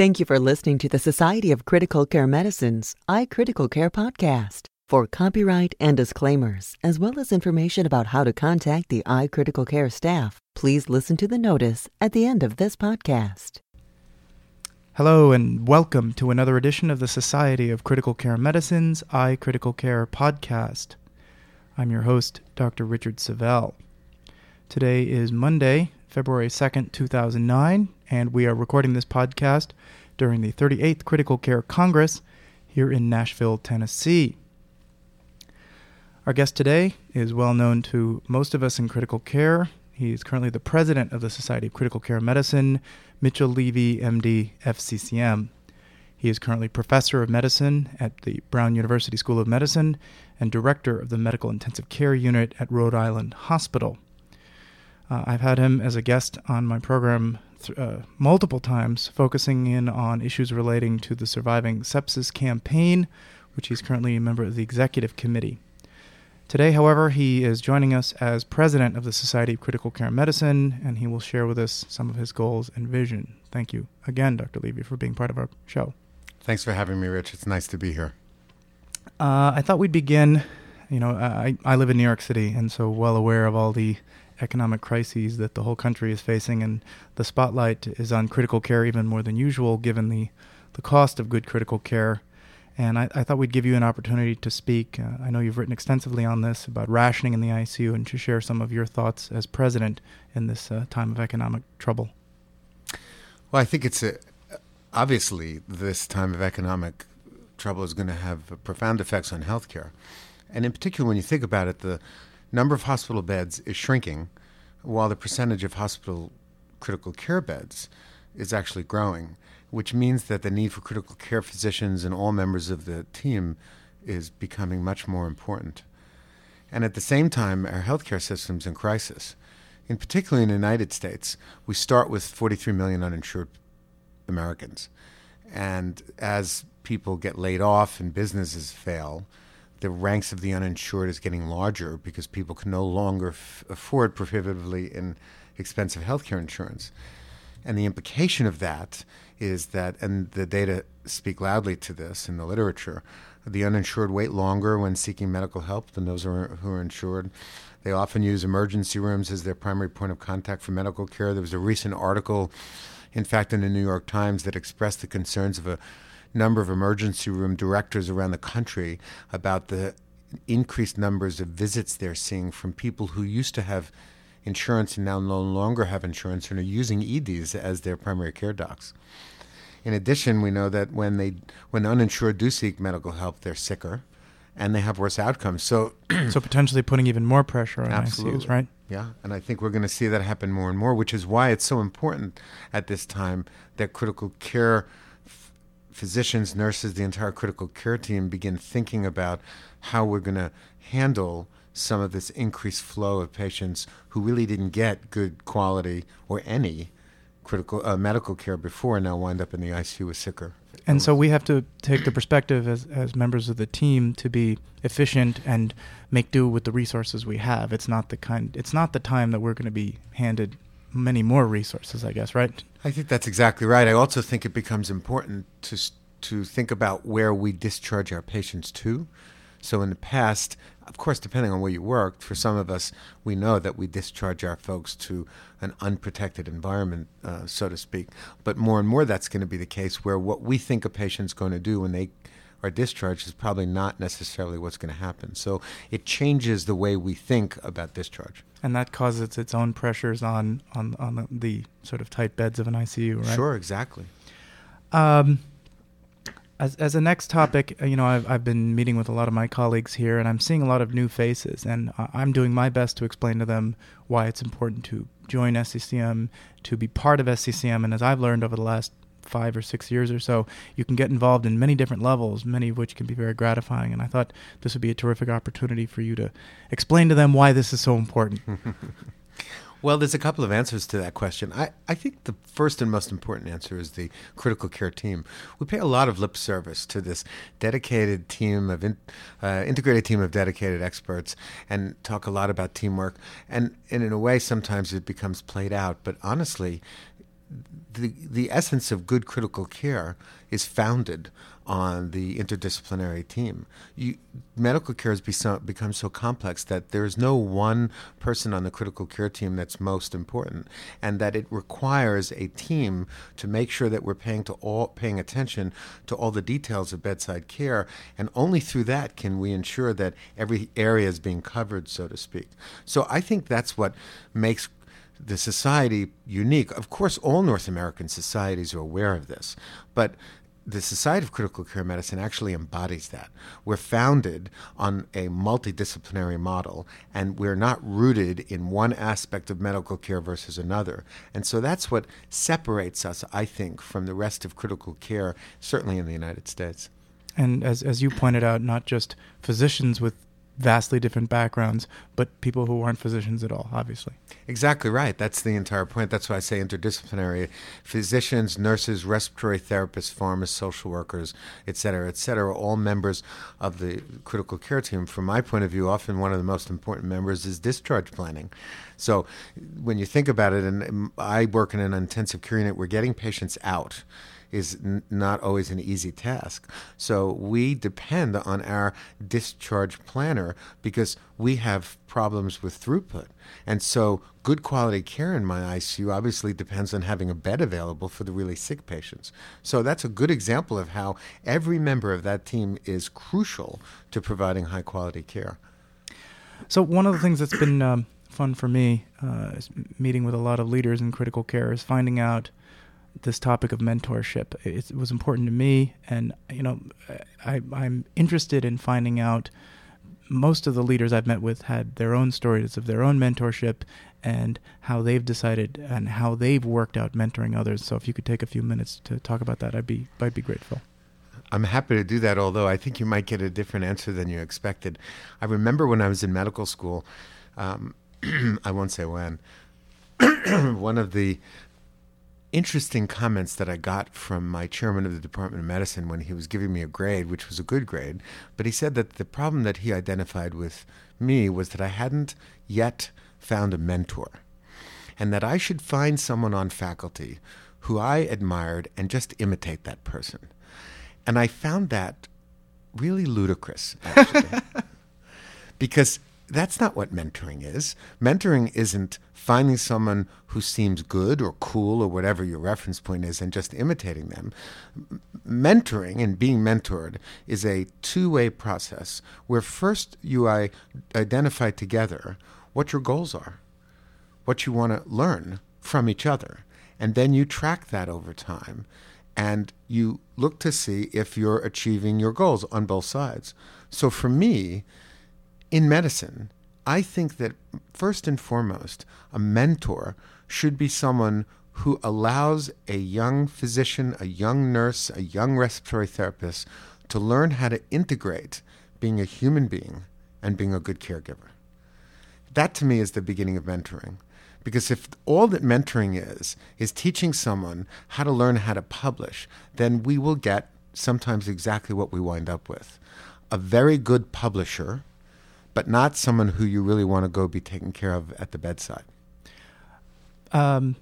Thank you for listening to the Society of Critical Care Medicine's iCritical Care podcast. For copyright and disclaimers, as well as information about how to contact the iCritical Care staff, please listen to the notice at the end of this podcast. Hello, and welcome to another edition of the Society of Critical Care Medicine's iCritical Care podcast. I'm your host, Dr. Richard Savel. Today is Monday, February 2nd, 2009, and we are recording this podcast during the 38th Critical Care Congress here in Nashville, Tennessee. Our guest today is well known to most of us in critical care. He is currently the president of the Society of Critical Care Medicine, Mitchell Levy, MD, FCCM. He is currently professor of medicine at the Brown University School of Medicine and director of the Medical Intensive Care Unit at Rhode Island Hospital. Uh, I've had him as a guest on my program th- uh, multiple times, focusing in on issues relating to the Surviving Sepsis campaign, which he's currently a member of the executive committee. Today, however, he is joining us as president of the Society of Critical Care Medicine, and he will share with us some of his goals and vision. Thank you again, Dr. Levy, for being part of our show. Thanks for having me, Rich. It's nice to be here. Uh, I thought we'd begin. You know, I, I live in New York City, and so well aware of all the economic crises that the whole country is facing, and the spotlight is on critical care even more than usual, given the, the cost of good critical care. And I, I thought we'd give you an opportunity to speak. Uh, I know you've written extensively on this about rationing in the ICU, and to share some of your thoughts as president in this uh, time of economic trouble. Well, I think it's a, obviously this time of economic trouble is going to have profound effects on healthcare. And in particular, when you think about it, the number of hospital beds is shrinking, while the percentage of hospital critical care beds is actually growing, which means that the need for critical care physicians and all members of the team is becoming much more important. And at the same time, our healthcare system's in crisis. In particular, in the United States, we start with 43 million uninsured Americans. And as people get laid off and businesses fail, the ranks of the uninsured is getting larger because people can no longer f- afford prohibitively in expensive healthcare insurance. And the implication of that is that, and the data speak loudly to this in the literature, the uninsured wait longer when seeking medical help than those are, who are insured. They often use emergency rooms as their primary point of contact for medical care. There was a recent article, in fact, in the New York Times that expressed the concerns of a number of emergency room directors around the country about the increased numbers of visits they're seeing from people who used to have insurance and now no longer have insurance and are using EDs as their primary care docs. In addition, we know that when they when uninsured do seek medical help, they're sicker and they have worse outcomes. So so potentially putting even more pressure on Absolutely. ICUs, right? Yeah, and I think we're going to see that happen more and more, which is why it's so important at this time that critical care physicians, nurses, the entire critical care team begin thinking about how we're going to handle some of this increased flow of patients who really didn't get good quality or any critical uh, medical care before and now wind up in the ICU with sicker. And so we have to take the perspective as, as members of the team to be efficient and make do with the resources we have. It's not the kind it's not the time that we're going to be handed many more resources, I guess, right? I think that's exactly right. I also think it becomes important to to think about where we discharge our patients to. So in the past, of course, depending on where you worked, for some of us, we know that we discharge our folks to an unprotected environment, uh, so to speak. But more and more, that's going to be the case where what we think a patient's going to do when they are discharged is probably not necessarily what's going to happen. So it changes the way we think about discharge. And that causes its own pressures on on on the, the sort of tight beds of an ICU, right? Sure, exactly. Um, as, as a next topic, uh, you know, I've, I've been meeting with a lot of my colleagues here, and I'm seeing a lot of new faces, and I'm doing my best to explain to them why it's important to join SCCM, to be part of SCCM, and as I've learned over the last five or six years or so, you can get involved in many different levels, many of which can be very gratifying. And I thought this would be a terrific opportunity for you to explain to them why this is so important. Well, there's a couple of answers to that question. I, I think the first and most important answer is the critical care team. We pay a lot of lip service to this dedicated team of in, uh, integrated team of dedicated experts and talk a lot about teamwork. And, and in a way, sometimes it becomes played out. But honestly, the the essence of good critical care is founded on the interdisciplinary team. You, medical care has become, become so complex that there is no one person on the critical care team that's most important, and that it requires a team to make sure that we're paying to all paying attention to all the details of bedside care, and only through that can we ensure that every area is being covered, so to speak. So I think that's what makes the society unique. Of course, all North American societies are aware of this, but the Society of Critical Care Medicine actually embodies that. We're founded on a multidisciplinary model, and we're not rooted in one aspect of medical care versus another. And so that's what separates us, I think, from the rest of critical care, certainly in the United States. And as, as you pointed out, not just physicians with vastly different backgrounds, but people who aren't physicians at all, obviously. Exactly right. That's the entire point. That's why I say interdisciplinary. Physicians, nurses, respiratory therapists, pharmacists, social workers, et cetera, et cetera, all members of the critical care team. From my point of view, often one of the most important members is discharge planning. So when you think about it, and I work in an intensive care unit, we're getting patients out is n- not always an easy task. So we depend on our discharge planner because we have problems with throughput. And so good quality care in my ICU obviously depends on having a bed available for the really sick patients. So that's a good example of how every member of that team is crucial to providing high quality care. So one of the things that's been um, fun for me, uh, meeting with a lot of leaders in critical care, is finding out this topic of mentorship. It, it, was important to me, and you know, I, I'm interested in finding out. Most of the leaders I've met with had their own stories of their own mentorship and how they've decided and how they've worked out mentoring others. So, if you could take a few minutes to talk about that, I'd be I'd be grateful. I'm happy to do that, although I think you might get a different answer than you expected. I remember when I was in medical school, um, I won't say when, one of the interesting comments that I got from my chairman of the Department of Medicine when he was giving me a grade, which was a good grade. But he said that the problem that he identified with me was that I hadn't yet found a mentor, and that I should find someone on faculty who I admired and just imitate that person. And I found that really ludicrous, actually. because that's not what mentoring is. Mentoring isn't finding someone who seems good or cool or whatever your reference point is and just imitating them. Mentoring and being mentored is a two way process where first you identify together what your goals are, what you want to learn from each other, and then you track that over time and you look to see if you're achieving your goals on both sides. So for me, in medicine, I think that first and foremost, a mentor should be someone who allows a young physician, a young nurse, a young respiratory therapist to learn how to integrate being a human being and being a good caregiver. That to me is the beginning of mentoring. Because if all that mentoring is, is teaching someone how to learn how to publish, then we will get sometimes exactly what we wind up with. A very good publisher but not someone who you really want to go be taken care of at the bedside. Um,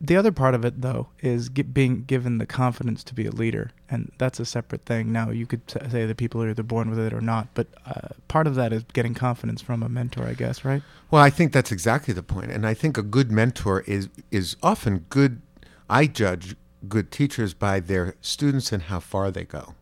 the other part of it, though, is get, being given the confidence to be a leader, and that's a separate thing. Now, you could say that people are either born with it or not, but uh, part of that is getting confidence from a mentor, I guess, right? Well, I think that's exactly the point, and I think a good mentor is is often good. I judge good teachers by their students and how far they go,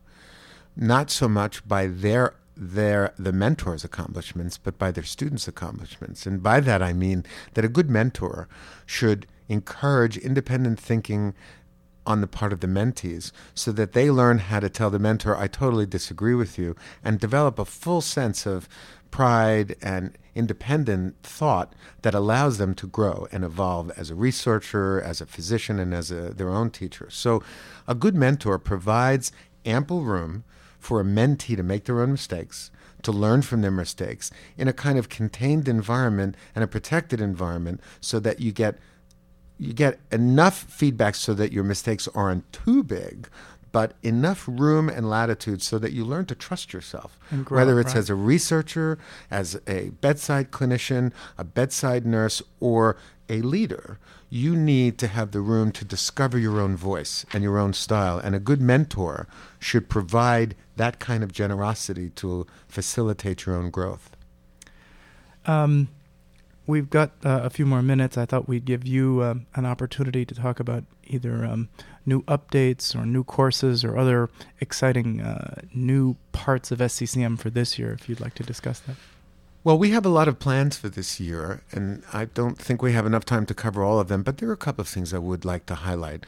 not so much by their their the mentor's accomplishments, but by their students' accomplishments. And by that I mean that a good mentor should encourage independent thinking on the part of the mentees so that they learn how to tell the mentor, I totally disagree with you, and develop a full sense of pride and independent thought that allows them to grow and evolve as a researcher, as a physician, and as a, their own teacher. So a good mentor provides ample room for a mentee to make their own mistakes, to learn from their mistakes in a kind of contained environment and a protected environment so that you get you get enough feedback so that your mistakes aren't too big, but enough room and latitude so that you learn to trust yourself. Grow, whether it's right. as a researcher, as a bedside clinician, a bedside nurse, or a leader, you need to have the room to discover your own voice and your own style. And a good mentor should provide that kind of generosity to facilitate your own growth. Um, we've got uh, a few more minutes. I thought we'd give you uh, an opportunity to talk about either um, new updates or new courses or other exciting uh, new parts of SCCM for this year, if you'd like to discuss that. Well, we have a lot of plans for this year, and I don't think we have enough time to cover all of them, but there are a couple of things I would like to highlight.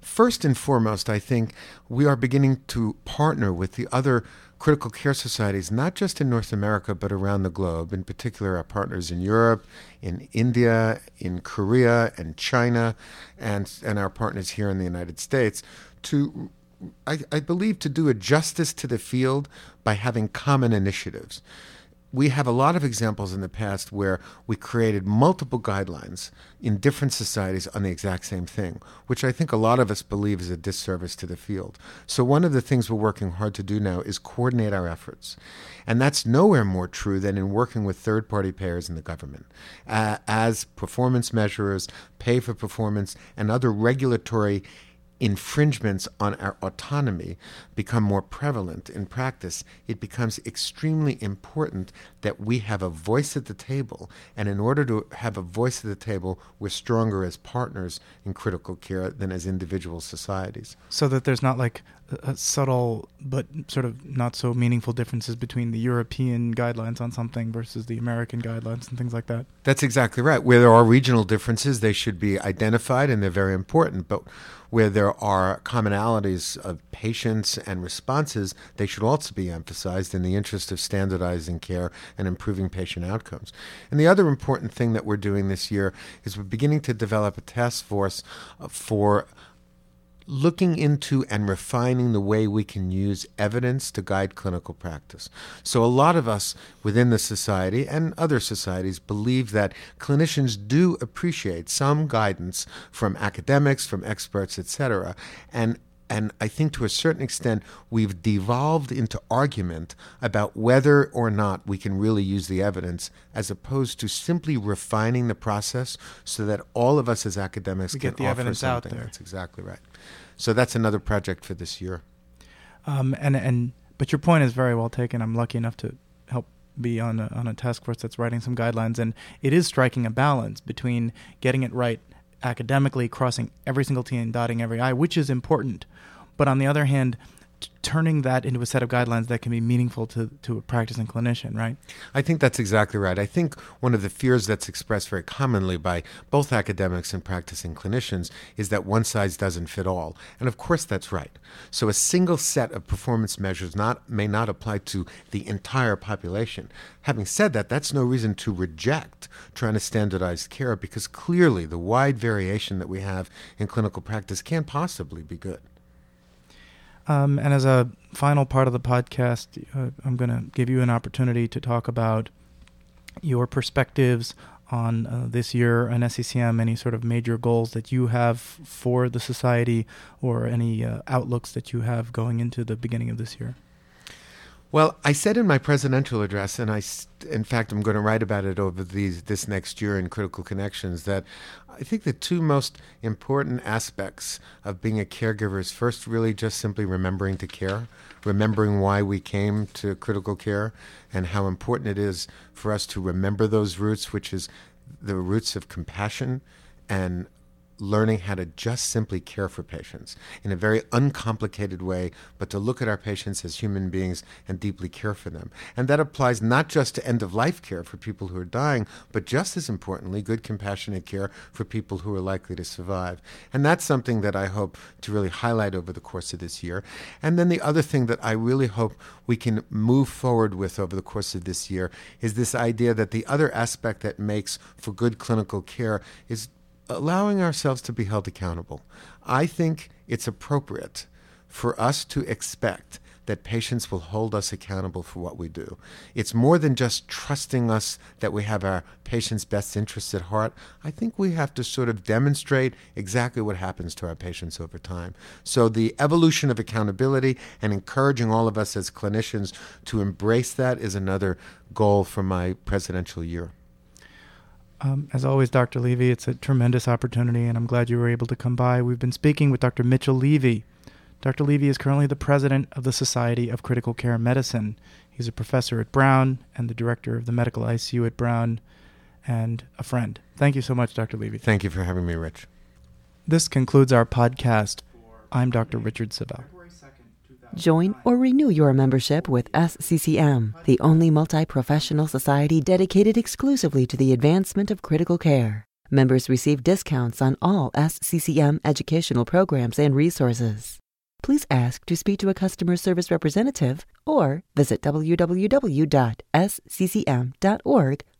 First and foremost, I think we are beginning to partner with the other critical care societies, not just in North America, but around the globe. In particular, our partners in Europe, in India, in Korea, and China, and, and our partners here in the United States to I, I, believe to do a justice to the field by having common initiatives we have a lot of examples in the past where we created multiple guidelines in different societies on the exact same thing, which I think a lot of us believe is a disservice to the field. So, one of the things we're working hard to do now is coordinate our efforts. And that's nowhere more true than in working with third party payers in the government uh, as performance measurers, pay for performance, and other regulatory infringements on our autonomy become more prevalent in practice, it becomes extremely important that we have a voice at the table. And in order to have a voice at the table, we're stronger as partners in critical care than as individual societies. So that there's not like a subtle but sort of not so meaningful differences between the European guidelines on something versus the American guidelines and things like that. That's exactly right. Where there are regional differences, they should be identified and they're very important. But where there are commonalities of patients and responses, they should also be emphasized in the interest of standardizing care and improving patient outcomes. And the other important thing that we're doing this year is we're beginning to develop a task force uh, for looking into and refining the way we can use evidence to guide clinical practice. So, a lot of us within the society and other societies believe that clinicians do appreciate some guidance from academics, from experts, etc. And and I think to a certain extent, we've devolved into argument about whether or not we can really use the evidence, as opposed to simply refining the process so that all of us as academics we can get the offer evidence something. out there. That's exactly right. So that's another project for this year. Um, and and but your point is very well taken. I'm lucky enough to help be on a, on a task force that's writing some guidelines, and it is striking a balance between getting it right academically, crossing every single T and dotting every I, which is important. But on the other hand, turning that into a set of guidelines that can be meaningful to, to a practicing clinician, right? I think that's exactly right. I think one of the fears that's expressed very commonly by both academics and practicing clinicians is that one size doesn't fit all. And of course that's right. So a single set of performance measures not may not apply to the entire population. Having said that, that's no reason to reject trying to standardize care because clearly the wide variation that we have in clinical practice can't possibly be good. Um, and as a final part of the podcast, uh, I'm going to give you an opportunity to talk about your perspectives on uh, this year and SCCM, any sort of major goals that you have for the society or any uh, outlooks that you have going into the beginning of this year. Well, I said in my presidential address, and I, in fact, I'm going to write about it over these this next year in Critical Connections, that I think the two most important aspects of being a caregiver is first, really just simply remembering to care, remembering why we came to critical care, and how important it is for us to remember those roots, which is the roots of compassion and learning how to just simply care for patients in a very uncomplicated way, but to look at our patients as human beings and deeply care for them. And that applies not just to end of life care for people who are dying, but just as importantly, good compassionate care for people who are likely to survive. And that's something that I hope to really highlight over the course of this year. And then the other thing that I really hope we can move forward with over the course of this year is this idea that the other aspect that makes for good clinical care is allowing ourselves to be held accountable. I think it's appropriate for us to expect that patients will hold us accountable for what we do. It's more than just trusting us that we have our patients' best interests at heart. I think we have to sort of demonstrate exactly what happens to our patients over time. So, the evolution of accountability and encouraging all of us as clinicians to embrace that is another goal for my presidential year. Um, as always, Dr. Levy, it's a tremendous opportunity, and I'm glad you were able to come by. We've been speaking with Dr. Mitchell Levy. Dr. Levy is currently the president of the Society of Critical Care Medicine. He's a professor at Brown and the director of the medical ICU at Brown, and a friend. Thank you so much, Dr. Levy. Thank you for having me, Rich. This concludes our podcast. I'm Dr. Richard Savel. Join or renew your membership with SCCM, the only multi professional society dedicated exclusively to the advancement of critical care. Members receive discounts on all SCCM educational programs and resources. Please ask to speak to a customer service representative or visit www.sccm.org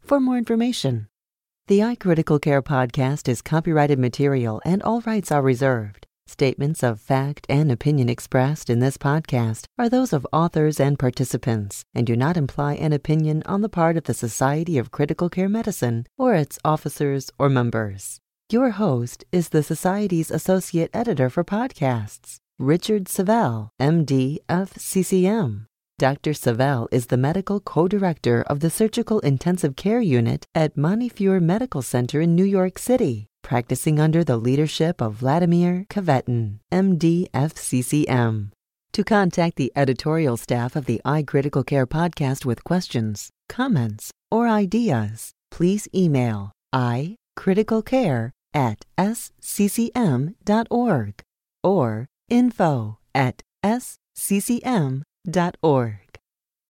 for more information. The iCritical Care podcast is copyrighted material and all rights are reserved. Statements of fact and opinion expressed in this podcast are those of authors and participants and do not imply an opinion on the part of the Society of Critical Care Medicine or its officers or members. Your host is the Society's Associate Editor for Podcasts, Richard Savel, MD, FCCM. Dr. Savel is the medical co-director of the Surgical Intensive Care Unit at Montefiore Medical Center in New York City, practicing under the leadership of Vladimir Kvetan, MD, FCCM. To contact the editorial staff of the iCritical Care podcast with questions, comments, or ideas, please email icriticalcare at sccm.org or info at sccm.org.